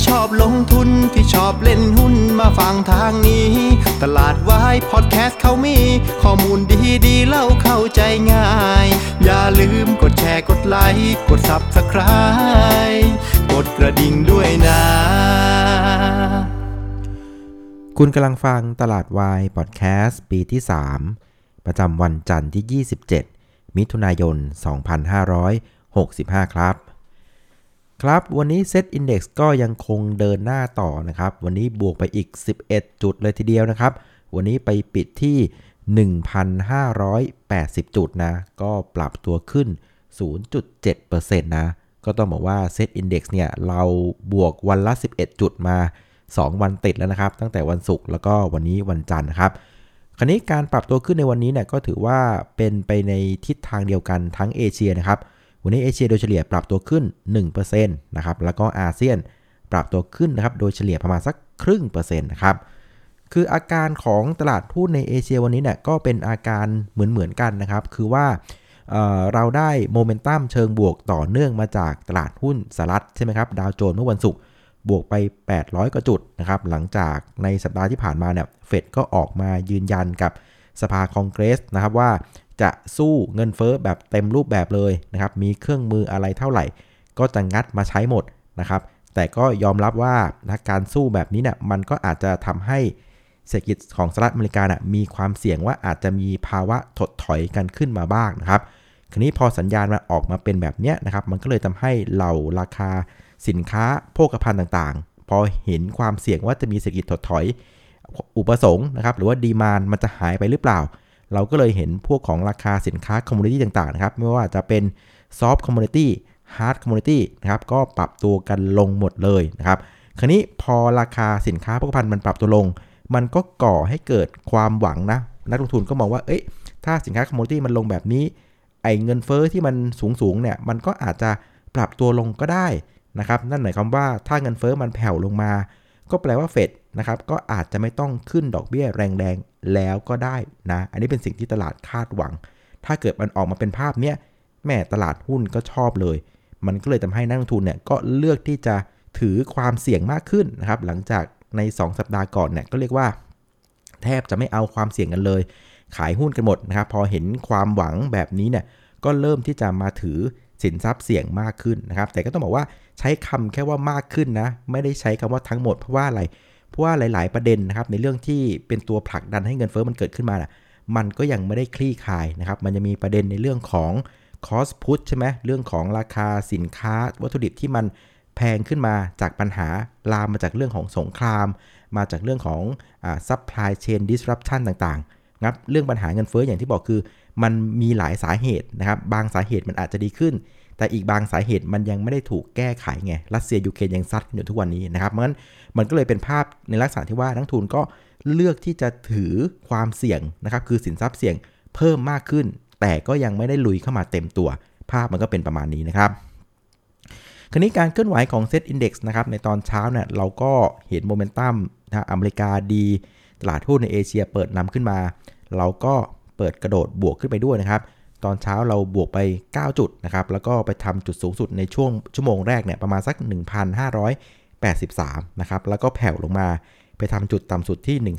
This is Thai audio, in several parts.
ที่ชอบลงทุนที่ชอบเล่นหุ้นมาฟังทางนี้ ตลาดวายพอดแคสต์เขามี ข้อมูลดีดีๆเล่าเข้าใจง่าย อย่าลืมกดแชร์กดไลค์กด Subscribe กดกระดิ่งด้วยนะ คุณกำลังฟังตลาดวายพอดแคสต์ปีที่ 3 ประจำวันจันทร์ที่ 27 มิถุนายน 2565 ครับ ครับ วันนี้เซตอินดี x ก็ยังคงเดินหน้าต่อนะครับ วันนี้บวกไปอีก 11 จุดเลยทีเดียวนะครับ วันนี้ไปปิดที่ 1,580 จุดนะ ก็ปรับตัวขึ้น 0.7%นะ ก็ต้องบอกว่าเซตอินดี x เนี่ย เราบวกวันละ 11 จุดมา 2 วันติดแล้วนะครับ ตั้งแต่วันศุกร์แล้วก็วันนี้วันจันทร์นะครับคราวนี้การปรับตัวขึ้นในวันนี้เนี่ยก็ถือว่าเป็นไปในทิศทางเดียวกันทั้งเอเชียนะครับ วันนี้เอเชียโดยเฉลี่ยปรับตัวขึ้น 1%นะครับ แล้วก็อาเซียนปรับตัวขึ้นนะครับ โดยเฉลี่ยประมาณสักครึ่งเปอร์เซ็นต์นะครับ คืออาการของตลาดหุ้นในเอเชียวันนี้เนี่ยก็เป็นอาการเหมือนเหมือนๆกันนะครับ คือว่าเเราได้โมเมนตัมเชิงบวกต่อเนื่องมาจากตลาดหุ้นสหรัฐใช่ไหมครับ ดาวโจนส์เมื่อวันศุกร์บวกไป 800 กว่าจุดนะครับ หลังจากในสัปดาห์ที่ผ่านมาเนี่ย เฟดก็ออกมายืนยันกับสภาคองเกรสนะครับว่า จะสู้เงินเฟ้อแบบเต็มรูปแบบเลยนะครับมีเครื่องมืออะไรเท่าไหร่ ก็จะงัดมาใช้หมดนะครับแต่ก็ยอมรับว่านะการสู้แบบนี้เนี่ยมันก็อาจจะทำให้เศรษฐกิจของสหรัฐอเมริกานะมีความเสี่ยงว่าอาจจะมีภาวะถดถอยกันขึ้นมาบ้างนะครับคราวนี้พอสัญญาณมันออกมาเป็นแบบนี้นะครับ มันก็เลยทำให้เหล่าราคาสินค้าโภคภัณฑ์ต่างๆ พอเห็นความเสี่ยงว่าจะมีเศรษฐกิจถดถอย อุปสงค์นะครับ หรือว่า demand มันจะหายไปหรือเปล่า เราก็เลยเห็นพวกของราคาสินค้า commodity ต่างๆนะครับ ไม่ว่าจะเป็น soft commodity hard commodity นะครับก็ปรับตัวกันลงหมดเลยนะครับ คราวนี้พอราคาสินค้าโภคภัณฑ์มันปรับตัวลง มันก็ก่อให้เกิดความหวังนะ นักลงทุนก็มองว่าเอ้ยถ้าสินค้า commodity มันลงแบบนี้ ไอ้เงินเฟ้อที่มันสูงสูงๆเนี่ยมันก็อาจจะปรับตัวลงก็ได้นะครับนั่นหมายความว่าถ้าเงินเฟ้อมันแผ่วลงมา ก็แปลว่าเฟด นะครับก็อาจจะไม่ต้องขึ้นดอกเบี้ยแรงๆแล้วก็ได้นะอันนี้เป็นสิ่งที่ตลาดคาดหวัง ถ้าเกิดมันออกมาเป็นภาพเนี้ยแม่ตลาดหุ้นก็ชอบเลย มันก็เลยทำให้นักลงทุนเนี่ยก็เลือกที่จะถือความเสี่ยงมากขึ้นนะครับหลังจากใน 2 สัปดาห์ก่อนเนี่ยก็เรียกว่า แทบจะไม่เอาความเสี่ยงกันเลย ขายหุ้นกันหมดนะครับพอเห็นความหวังแบบนี้เนี่ยก็เริ่มที่จะมาถือสินทรัพย์เสี่ยงมากขึ้นนะครับแต่ก็ต้องบอกว่าใช้คำแค่ว่ามากขึ้นนะไม่ได้ใช้คำว่าทั้งหมดเพราะว่าอะไร เพราะว่าหลาย ๆ ประเด็นนะครับในเรื่องที่เป็นตัวผลักดันให้เงินเฟ้อมันเกิดขึ้นมานะมันก็ยังไม่ได้คลี่คลายนะครับ มันจะมีประเด็นในเรื่องของ cost push ใช่ไหมเรื่องของราคาสินค้าวัตถุดิบที่มันแพงขึ้นมาจากปัญหาลามมาจากเรื่องของสงคราม มาจากเรื่องของอ supply chain disruption ต่างๆนะครับเรื่องปัญหาเงินเฟ้ออย่างที่บอกคือ มันมีหลายสาเหตุนะครับ บางสาเหตุมันอาจจะดีขึ้น แต่อีกบางสาเหตุมันยังไม่ได้ถูกแก้ไขไง รัสเซียยูเครนยังซัดกันอยู่ทุกวันนี้นะครับเพราะฉะนั้นมันก็เลยเป็นภาพในลักษณะที่ว่านักลงทุนก็เลือกที่จะถือความเสี่ยงนะครับคือสินทรัพย์เสี่ยงเพิ่มมากขึ้น แต่ก็ยังไม่ได้ลุยเข้ามาเต็มตัว ภาพมันก็เป็นประมาณนี้นะครับคราวนี้การเคลื่อนไหวของเซตอินดี x นะครับในตอนเช้าเนี่ยเราก็เห็นโมเมนตัมนะอเมริกาดี ตลาดหุ้นในเอเชียเปิดนำขึ้นมา เราก็เปิดกระโดดบวกขึ้นไปด้วยนะครับ ตอนเช้าเราบวกไป 9 จุดนะครับ แล้วก็ไปทำจุดสูงสุดในช่วงชั่วโมงแรกเนี่ยประมาณสัก 1,583 นะครับ แล้วก็แผ่วลงมาไปทำจุดต่ำสุดที่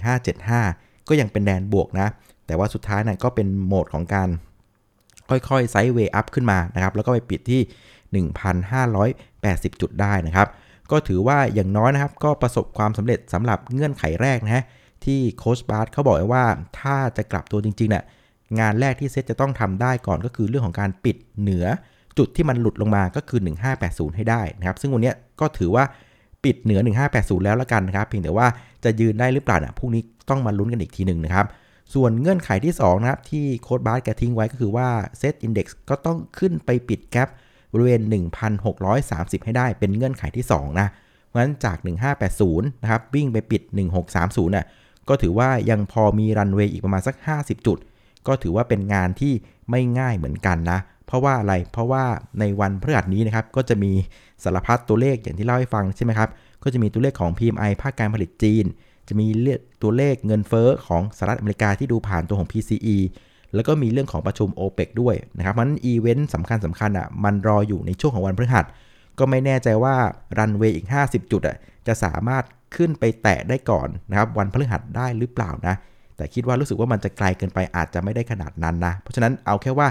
1575 ก็ยังเป็นแดนบวกนะ แต่ว่าสุดท้ายน่ะก็เป็นโหมดของการค่อยๆไซด์เวย์อัพขึ้นมานะครับ แล้วก็ไปปิดที่ 1,580 จุดได้นะครับ ก็ถือว่าอย่างน้อยนะครับก็ประสบความสำเร็จสำหรับเงื่อนไขแรกนะฮะที่โค้ชบาร์เขาบอกไว้ว่าถ้าจะกลับตัวจริงๆเนี่ย งานแรกที่เซตจะต้องทำได้ก่อนก็คือเรื่องของการปิดเหนือจุดที่มันหลุดลงมาก็คือ 1580 ให้ได้นะครับ ซึ่งวันนี้ก็ถือว่าปิดเหนือ 1580 แล้วละกันนะครับ เพียงแต่ว่าจะยืนได้หรือเปล่าเนี่ยพรุ่งนี้ต้องมาลุ้นกันอีกทีหนึ่งนะครับ ส่วนเงื่อนไขที่ 2 นะครับ ที่โค้ชบาร์แกทิ้งไว้ก็คือว่าเซตอินดี x ก็ต้องขึ้นไปปิด gap บริเวณ 1,630 ให้ได้เป็นเงื่อนไขที่ 2 นะเพราะฉะนั้นจาก 1580 นะครับวิ่งไปปิด 1630น่ะก็ถือว่ายังพอมีรันเวย์อีกประมาณสัก 50 จุด ก็ถือว่าเป็นงานที่ไม่ง่ายเหมือนกันนะ เพราะว่าอะไร เพราะว่าในวันพฤหัสนี้นะครับ ก็จะมีสารพัดตัวเลขอย่างที่เล่าให้ฟังใช่ไหมครับ ก็จะมีตัวเลขของ PMI ภาคการผลิตจีน จะมีตัวเลขเงินเฟ้อของสหรัฐอเมริกาที่ดูผ่านตัวของ PCE แล้วก็มีเรื่องของประชุม o p e ปด้วยนะครับมันอีเวนต์สำคัญสำคัญอะ มันรออยู่ในช่วงของวันพฤหัส ก็ไม่แน่ใจว่ารันเวย์อีก 50 จุดอะ จะสามารถขึ้นไปแตะได้ก่อนนะครับ วันพฤหัสได้หรือเปล่านะ แต่คิดว่ารู้สึกว่ามันจะไกลเกินไปอาจจะไม่ได้ขนาดนั้นนะ เพราะฉะนั้นเอาแค่ว่า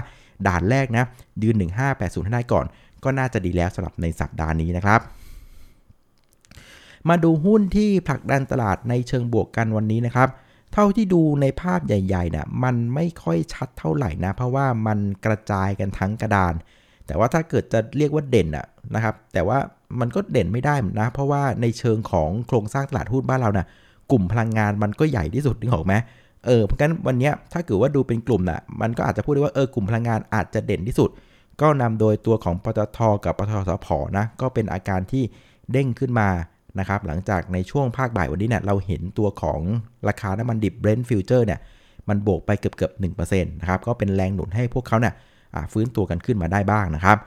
ด่านแรกนะยืน 1580 ให้ได้ก่อน ก็น่าจะดีแล้วสำหรับในสัปดาห์นี้นะครับ มาดูหุ้นที่ผลักดันตลาดในเชิงบวกกันวันนี้นะครับ เท่าที่ดูในภาพใหญ่ๆเนี่ยมันไม่ค่อยชัดเท่าไหร่นะ เพราะว่ามันกระจายกันทั้งกระดาน แต่ว่าถ้าเกิดจะเรียกว่าเด่นอะนะครับ แต่ว่ามันก็เด่นไม่ได้นะ เพราะว่าในเชิงของโครงสร้างตลาดหุ้นบ้านเรานะ่ะ กลุ่มพลังงานมันก็ใหญ่ที่สุดนึกออกไหมเออเพราะงั้นวันนี้ถ้าเกิดว่าดูเป็นกลุ่มนะ่ะมันก็อาจจะพูดได้ว่าเออกลุ่มพลังงานอาจจะเด่นที่สุด ก็นำโดยตัวของปตทกับปตทสพนะก็เป็นอาการที่เด้งขึ้นมานะครับหลังจากในช่วงภาคบ่ายวันนี้เนี่ยเราเห็นตัวของราคาน้ำมันดิบ Brent Future เนี่ยมันบวกไปเกือบเกือบหนึ่งเปอร์เซ็นต์นะครับก็เป็นแรงหนุนให้พวกเขาเนี่ยฟื้นตัวกันขึ้นมาได้บ้างนะครับ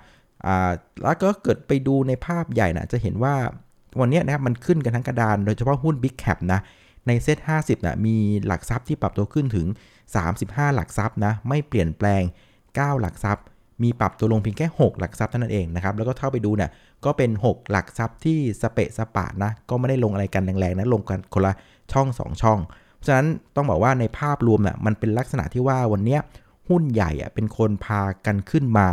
แล้วก็เกิดไปดูในภาพใหญ่นะจะเห็นว่า วันนี้นะครับมันขึ้นกันทั้งกระดาน โดยเฉพาะหุ้น Big Cap นะ ในเซ็ต50นะมีหลักทรัพย์ที่ปรับตัวขึ้นถึง 35 หลักทรัพย์นะ ไม่เปลี่ยนแปลง 9 หลักทรัพย์ มีปรับตัวลงเพียงแค่ 6 หลักทรัพย์เท่านั้นเองนะครับ แล้วก็เท่าไปดูเนี่ยก็เป็น 6 หลักทรัพย์ที่สเปะสปะนะ ก็ไม่ได้ลงอะไรกันแรงๆนะ ลงกันคนละช่อง 2 ช่อง เพราะฉะนั้นต้องบอกว่าในภาพรวมนะ่ะมันเป็นลักษณะที่ว่าวันนี้หุ้นใหญ่อะเป็นคนพากันขึ้นมา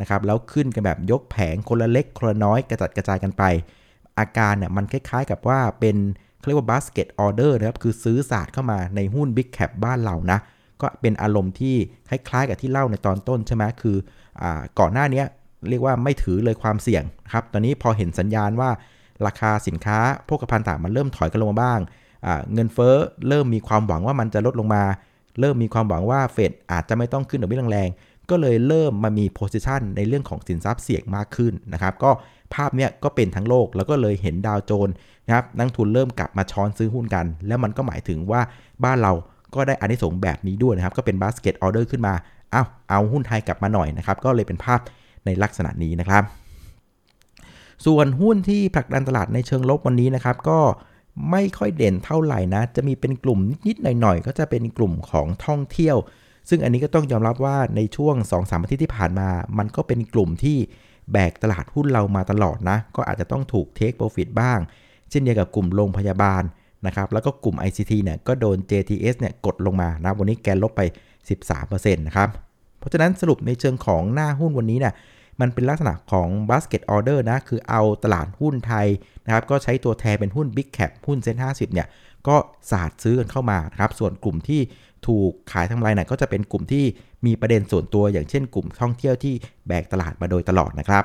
นะครับแล้วขึ้นกันแบบยกแผงคนละเล็กคนละน้อยกระจัดกระจายกันไป อาการเนี่ยมันคล้ายๆกับว่าเป็นเรียกว่าบาสเกตออเดอร์นะครับ คือซื้อศาสตร์เข้ามาในหุ้น Big Cap บ้านเรานะ ก็เป็นอารมณ์ที่คล้ายๆกับที่เล่าในตอนต้นใช่ไหมคืออก่อนหน้านี้เรียกว่าไม่ถือเลยความเสี่ยงครับ ตอนนี้พอเห็นสัญญาณว่าราคาสินค้าโภคภัณฑ์ต่างมันเริ่มถอยกันลงมาบ้าง เงินเฟ้อเริ่มมีความหวังว่ามันจะลดลงมา เริ่มมีความหวังว่าเฟดอาจจะไม่ต้องขึ้นดอกเบี้ยแรงก็เลยเริ่มมามี position ในเรื่องของสินทรัพย์เสี่ยงมากขึ้นนะครับ ก็ ภาพเนี้ยก็เป็นทั้งโลก แล้วก็เลยเห็นดาวโจนส์นะครับนักลงทุนเริ่มกลับมาช้อนซื้อหุ้นกัน แล้วมันก็หมายถึงว่าบ้านเราก็ได้อานิสงส์แบบนี้ด้วยนะครับ ก็เป็น basket order ขึ้นมาเอาเอาหุ้นไทยกลับมาหน่อยนะครับ ก็เลยเป็นภาพในลักษณะนี้นะครับ ส่วนหุ้นที่ผลักดันตลาดในเชิงลบวันนี้นะครับ ก็ไม่ค่อยเด่นเท่าไหร่นะ จะมีเป็นกลุ่มนิดๆหน่อยๆ ก็จะเป็นกลุ่มของท่องเที่ยว ซึ่งอันนี้ก็ต้องยอมรับว่าในช่วง 2-3อาทิตย์ที่ผ่านมา มันก็เป็นกลุ่มที่ แบกตลาดหุ้นเรามาตลอดนะ ก็อาจจะต้องถูกเทคโปรฟิตบ้าง เช่นเดียวกับกลุ่มโรงพยาบาลนะครับ แล้วก็กลุ่ม ICT เนี่ยก็โดน JTS เนี่ยกดลงมานะ วันนี้แกลบไป 13%นะครับ เพราะฉะนั้นสรุปในเชิงของหน้าหุ้นวันนี้เนี่ยมันเป็นลักษณะของ basket order นะ คือเอาตลาดหุ้นไทยนะครับ ก็ใช้ตัวแทนเป็นหุ้น big cap หุ้นเซ็น50เนี่ย ก็สาดซื้อกันเข้ามานะครับ ส่วนกลุ่มที่ถูกขายทำลายเนี่ยก็จะเป็นกลุ่มที่ มีประเด็นส่วนตัวอย่างเช่นกลุ่มท่องเที่ยวที่แบกตลาดมาโดยตลอดนะครับ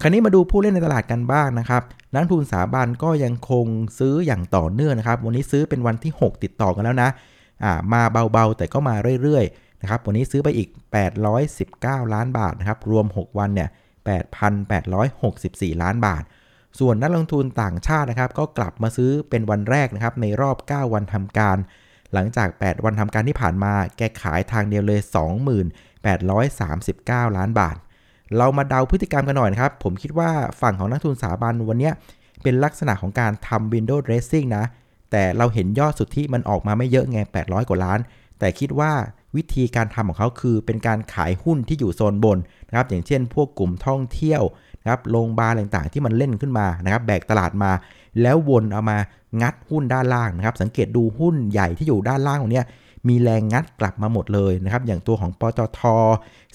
คราวนี้มาดูผู้เล่นในตลาดกันบ้างนะครับ นักทุนสถาบันก็ยังคงซื้ออย่างต่อเนื่องนะครับ วันนี้ซื้อเป็นวันที่ 6 ติดต่อกันแล้วนะะมาเบาๆแต่ก็มาเรื่อยๆนะครับ วันนี้ซื้อไปอีก 819 ล้านบาทนะครับ รวม 6 วันเนี่ย 8,864 ล้านบาท ส่วนนักลงทุนต่างชาตินะครับ ก็กลับมาซื้อเป็นวันแรกนะครับในรอบ 9 วันทำการ หลังจาก 8 วันทำการที่ผ่านมา แกขายทางเดียวเลย 2839 ล้านบาท เรามาเดาพฤติกรรมกันหน่อยนะครับ ผมคิดว่าฝั่งของนักทุนสถาบันวันนี้เป็นลักษณะของการทำ window dressing นะ แต่เราเห็นยอดสุทธิมันออกมาไม่เยอะไง 800 กว่าล้าน แต่คิดว่าวิธีการทำของเขาคือเป็นการขายหุ้นที่อยู่โซนบนนะครับ อย่างเช่น พวกกลุ่มท่องเที่ยวนะครับ โรงพยาบาลต่างๆ ที่มันเล่นขึ้นมานะครับ แบกตลาดมา แล้ววนเอามา งัดหุ้นด้านล่างนะครับ สังเกตดูหุ้นใหญ่ที่อยู่ด้านล่างของเนี้ยมีแรงงัดกลับมาหมดเลยนะครับ อย่างตัวของปตท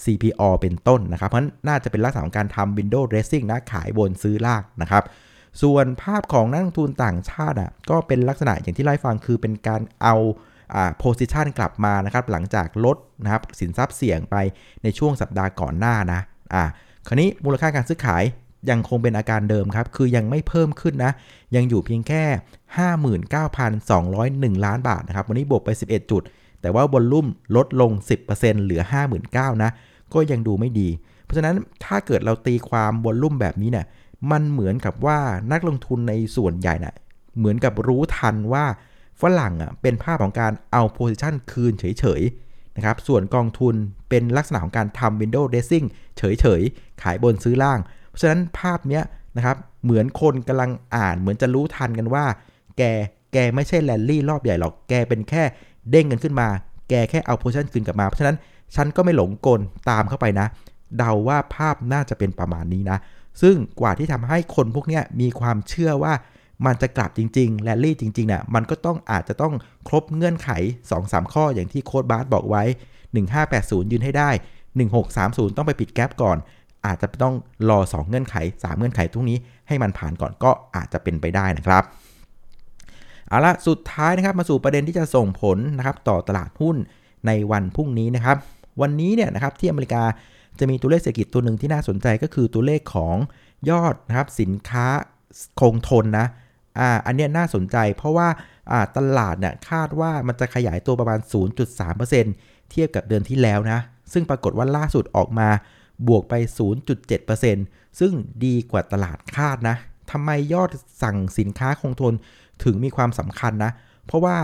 CPO เป็นต้นนะครับ เพราะน่าจะเป็นลักษณะของการทำ window dressing นะขายบนซื้อล่างนะครับ ส่วนภาพของนักลงทุนต่างชาติอะก็เป็นลักษณะอย่างที่ไล่ฟังคือเป็นการเอาอ่า position กลับมานะครับหลังจากลดนะครับสินทรัพย์เสี่ยงไปในช่วงสัปดาห์ก่อนหน้านะอ่าคราวนี้มูลค่าการซื้อขาย ยังคงเป็นอาการเดิมครับ คือยังไม่เพิ่มขึ้นนะ ยังอยู่เพียงแค่ 59,201 ล้านบาทนะครับ วันนี้บวกไป 11 จุด แต่ว่าบอลลุ่มลดลง 10%เหลือ 59,000นะ ก็ยังดูไม่ดี เพราะฉะนั้นถ้าเกิดเราตีความบอลลุ่มแบบนี้เนี่ย มันเหมือนกับว่านักลงทุนในส่วนใหญ่นะ่ะ เหมือนกับรู้ทันว่าฝรั่งอะเป็นภาพของการเอาโพซิชันคืนเฉยๆนะครับ ส่วนกองทุนเป็นลักษณะของการทำ window dressing เฉยๆ ขายบนซื้อล่าง เพราะฉะนั้นภาพเนี้ยนะครับเหมือนคนกำลังอ่านเหมือนจะรู้ทันกันว่า แกแกไม่ใช่แรลลี่รอบใหญ่หรอกแกเป็นแค่เด้งกันขึ้นมา แกแค่เอาโพชั่นคืนกลับมา เพราะฉะนั้นฉันก็ไม่หลงกลตามเข้าไปนะ เดาว่าภาพน่าจะเป็นประมาณนี้นะ ซึ่งกว่าที่ทำให้คนพวกนี้มีความเชื่อว่ามันจะกลับจริงๆ แลนลี่จริงๆนะ่ะมันก็ต้องอาจจะต้องครบเงื่อนไข 2-3 ข้ออย่างที่โค้ดบาร์บอกไว้ 1580 ยืนให้ได้ 1630 ต้องไปปิดแกลบก่อน อาจจะต้องรอ 2 เงื่อนไข 3 เงื่อนไขทุกนี้ให้มันผ่านก่อนก็อาจจะเป็นไปได้นะครับเอาละสุดท้ายนะครับมาสู่ประเด็นที่จะส่งผลนะครับต่อตลาดหุ้นในวันพรุ่งนี้นะครับ วันนี้เนี่ยนะครับที่อเมริกาจะมีตัวเลขเศรษฐกิจตัวหนึ่งที่น่าสนใจก็คือตัวเลขของยอดนะครับสินค้าคงทนนะอ่าอันนี้น่าสนใจเพราะว่าอ่าตลาดเนี่ยคาดว่ามันจะขยายตัวประมาณ 0.3%เทียบกับเดือนที่แล้วนะ ซึ่งปรากฏว่าล่าสุดออกมา บวกไป 0.7%ซึ่งดีกว่าตลาดคาดนะทำไมยอดสั่งสินค้าคงทนถึงมีความสำคัญนะ เพราะว่า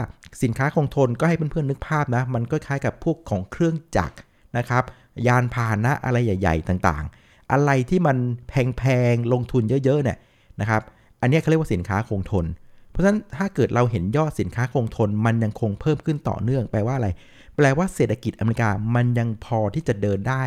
สินค้าคงทนก็ให้เพื่อนๆนึกภาพนะ มันก็คล้ายกับพวกของเครื่องจักรนะครับ ยานพาหนะอะไรใหญ่ ๆ ต่างๆ อะไรที่มันแพงๆ ลงทุนเยอะๆเนี่ยนะครับ อันนี้เขาเรียกว่าสินค้าคงทน เพราะฉะนั้นถ้าเกิดเราเห็นยอดสินค้าคงทน มันยังคงเพิ่มขึ้นต่อเนื่องแปลว่าอะไร แปลว่าเศรษฐกิจอเมริกามันยังพอที่จะเดินได้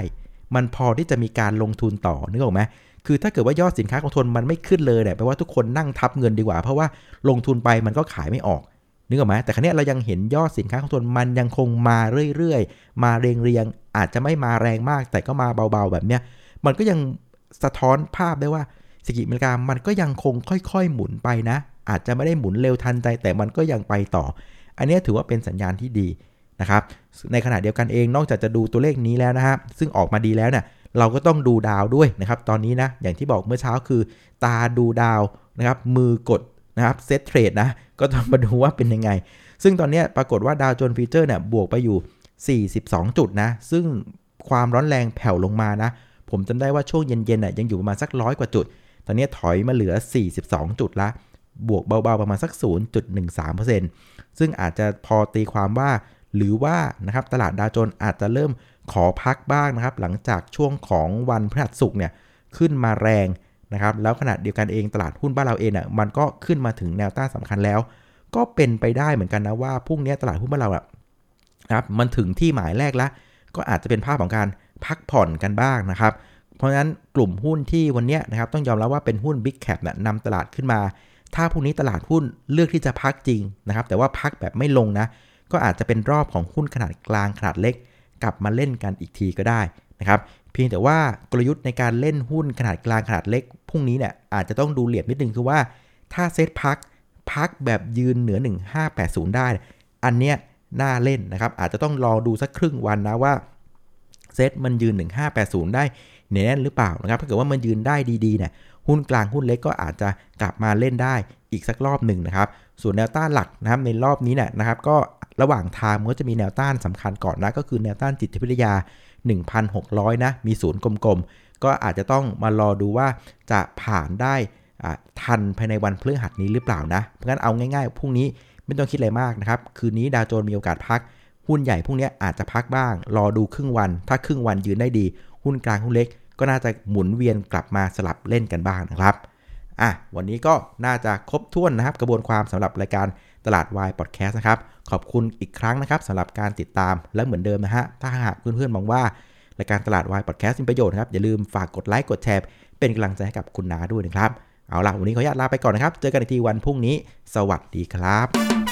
มันพอที่จะมีการลงทุนต่อนึกออกไหมคือถ้าเกิดว่ายอดสินค้าคงทนมันไม่ขึ้นเลยเนี่ยแปลว่าทุกคนนั่งทับเงินดีกว่า เพราะว่าลงทุนไปมันก็ขายไม่ออกนึกออกไหมแต่ครั้นี้เรายังเห็นยอดสินค้าคงทนมันยังคงมาเรื่อยๆ มาเรียงๆ อาจจะไม่มาแรงมาก แต่ก็มาเบาๆแบบเนี้ย มันก็ยังสะท้อนภาพได้ว่าเศรษฐกิจอเมริกามันก็ยังคงค่อยๆหมุนไปนะ อาจจะไม่ได้หมุนเร็วทันใจแต่มันก็ยังไปต่อ อันนี้ถือว่าเป็นสัญญาณที่ดี นะครับในขณะเดียวกันเองนอกจากจะดูตัวเลขนี้แล้วนะครับซึ่งออกมาดีแล้วเนี่ยเราก็ต้องดูดาวด้วยนะครับตอนนี้นะอย่างที่บอกเมื่อเช้าคือ ตาดูดาวนะครับมือกดนะครับเซตเทรดนะก็ต้องมาดูว่าเป็นยังไง ซึ่งตอนนี้ปรากฏว่าดาวโจนฟีเจอร์เนี่ยบวกไปอยู่ 42 จุดนะซึ่งความร้อนแรงแผ่วลงมานะผมจำได้ว่าช่วงเย็นๆน่ยยังอยู่ประมาณสักร้อยกว่าจุด ตอนนี้ถอยมาเหลือ 42 จุดละบวกเบาๆประมาณสัก 0.13%ซึ่งอาจจะพอตีความว่า หรือว่านะครับตลาดดาวโจนส์อาจจะเริ่มขอพักบ้างนะครับ หลังจากช่วงของวันพฤหัสศุกร์เนี่ยขึ้นมาแรงนะครับแล้วขนาดเดียวกันเองตลาดหุ้นบ้านเราเองอะมันก็ขึ้นมาถึงแนวต้านสาคัญแล้ว ก็เป็นไปได้เหมือนกันนะว่าพรุ่งนี้ตลาดหุ้นบ้านเราอะครับมันถึงที่หมายแรกแล้ว ก็อาจจะเป็นภาพของการพักผ่อนกันบ้างนะครับ เพราะฉะนั้นกลุ่มหุ้นที่วันนี้นะครับต้องยอมรับว่าเป็นหุ้น Big Cap นะนำตลาดขึ้นมา ถ้าพรุ่งนี้ตลาดหุ้นเลือกที่จะพักจริงนะครับ แต่ว่าพักแบบไม่ลงนะ ก็อาจจะเป็นรอบของหุ้นขนาดกลางขนาดเล็ก กลับมาเล่นกันอีกทีก็ได้นะครับเพียงแต่ว่ากลยุทธ์ในการเล่นหุ้นขนาดกลางขนาดเล็กพรุ่งนี้เนี่ยอาจจะต้องดูเหลี่ยมนิดนึงคือว่าถ้าเซตพักพักแบบยืนเหนือ 1580 ได้ อันเนี้ยน่าเล่นนะครับ อาจจะต้องรอดูสักครึ่งวันนะว่าเซตมันยืน 1580 ได้แน่นหรือเปล่านะครับถ้าเกิดว่ามันยืนได้ดีๆเนี่ยหุ้นกลางหุ้นเล็กก็อาจจะกลับมาเล่นได้อีกสักรอบหนึ่งนะครับ ส่วนแนวต้านหลักนะครับในรอบนี้เนี่ยนะครับ ก็ระหว่างทางมันก็จะมีแนวต้านสำคัญก่อนนะก็คือแนวต้านจิตวิทยา 1,600 นะ มีศูนย์กลมๆ ก็อาจจะต้องมารอดูว่าจะผ่านได้ทันภายในวันพฤหัสนี้หรือเปล่านะ เพราะงั้นเอาง่ายๆพรุ่งนี้ไม่ต้องคิดอะไรมากนะครับ คืนนี้ดาวโจนมีโอกาสพัก หุ้นใหญ่พรุ่งนี้อาจจะพักบ้าง รอดูครึ่งวัน ถ้าครึ่งวันยืนได้ดี หุ้นกลางหุ้นเล็ก ก็น่าจะหมุนเวียนกลับมาสลับเล่นกันบ้างนะครับ อะวันนี้ก็น่าจะครบถ้วนนะครับ กระบวนความสำหรับรายการตลาดวายพอดแคสต์นะครับ ขอบคุณอีกครั้งนะครับสำหรับการติดตามและเหมือนเดิมนะฮะถ้าหากเพื่อนๆมองว่ารายการตลาดวายพอดแคสต์มีประโยชน์นะครับอย่าลืมฝากกดไลค์กดแชร์เป็นกำลังใจให้กับคุณนาด้วยนะครับ เอาล่ะวันนี้ขออนุญาตลาไปก่อนนะครับ เจอกันอีกทีวันพรุ่งนี้ สวัสดีครับ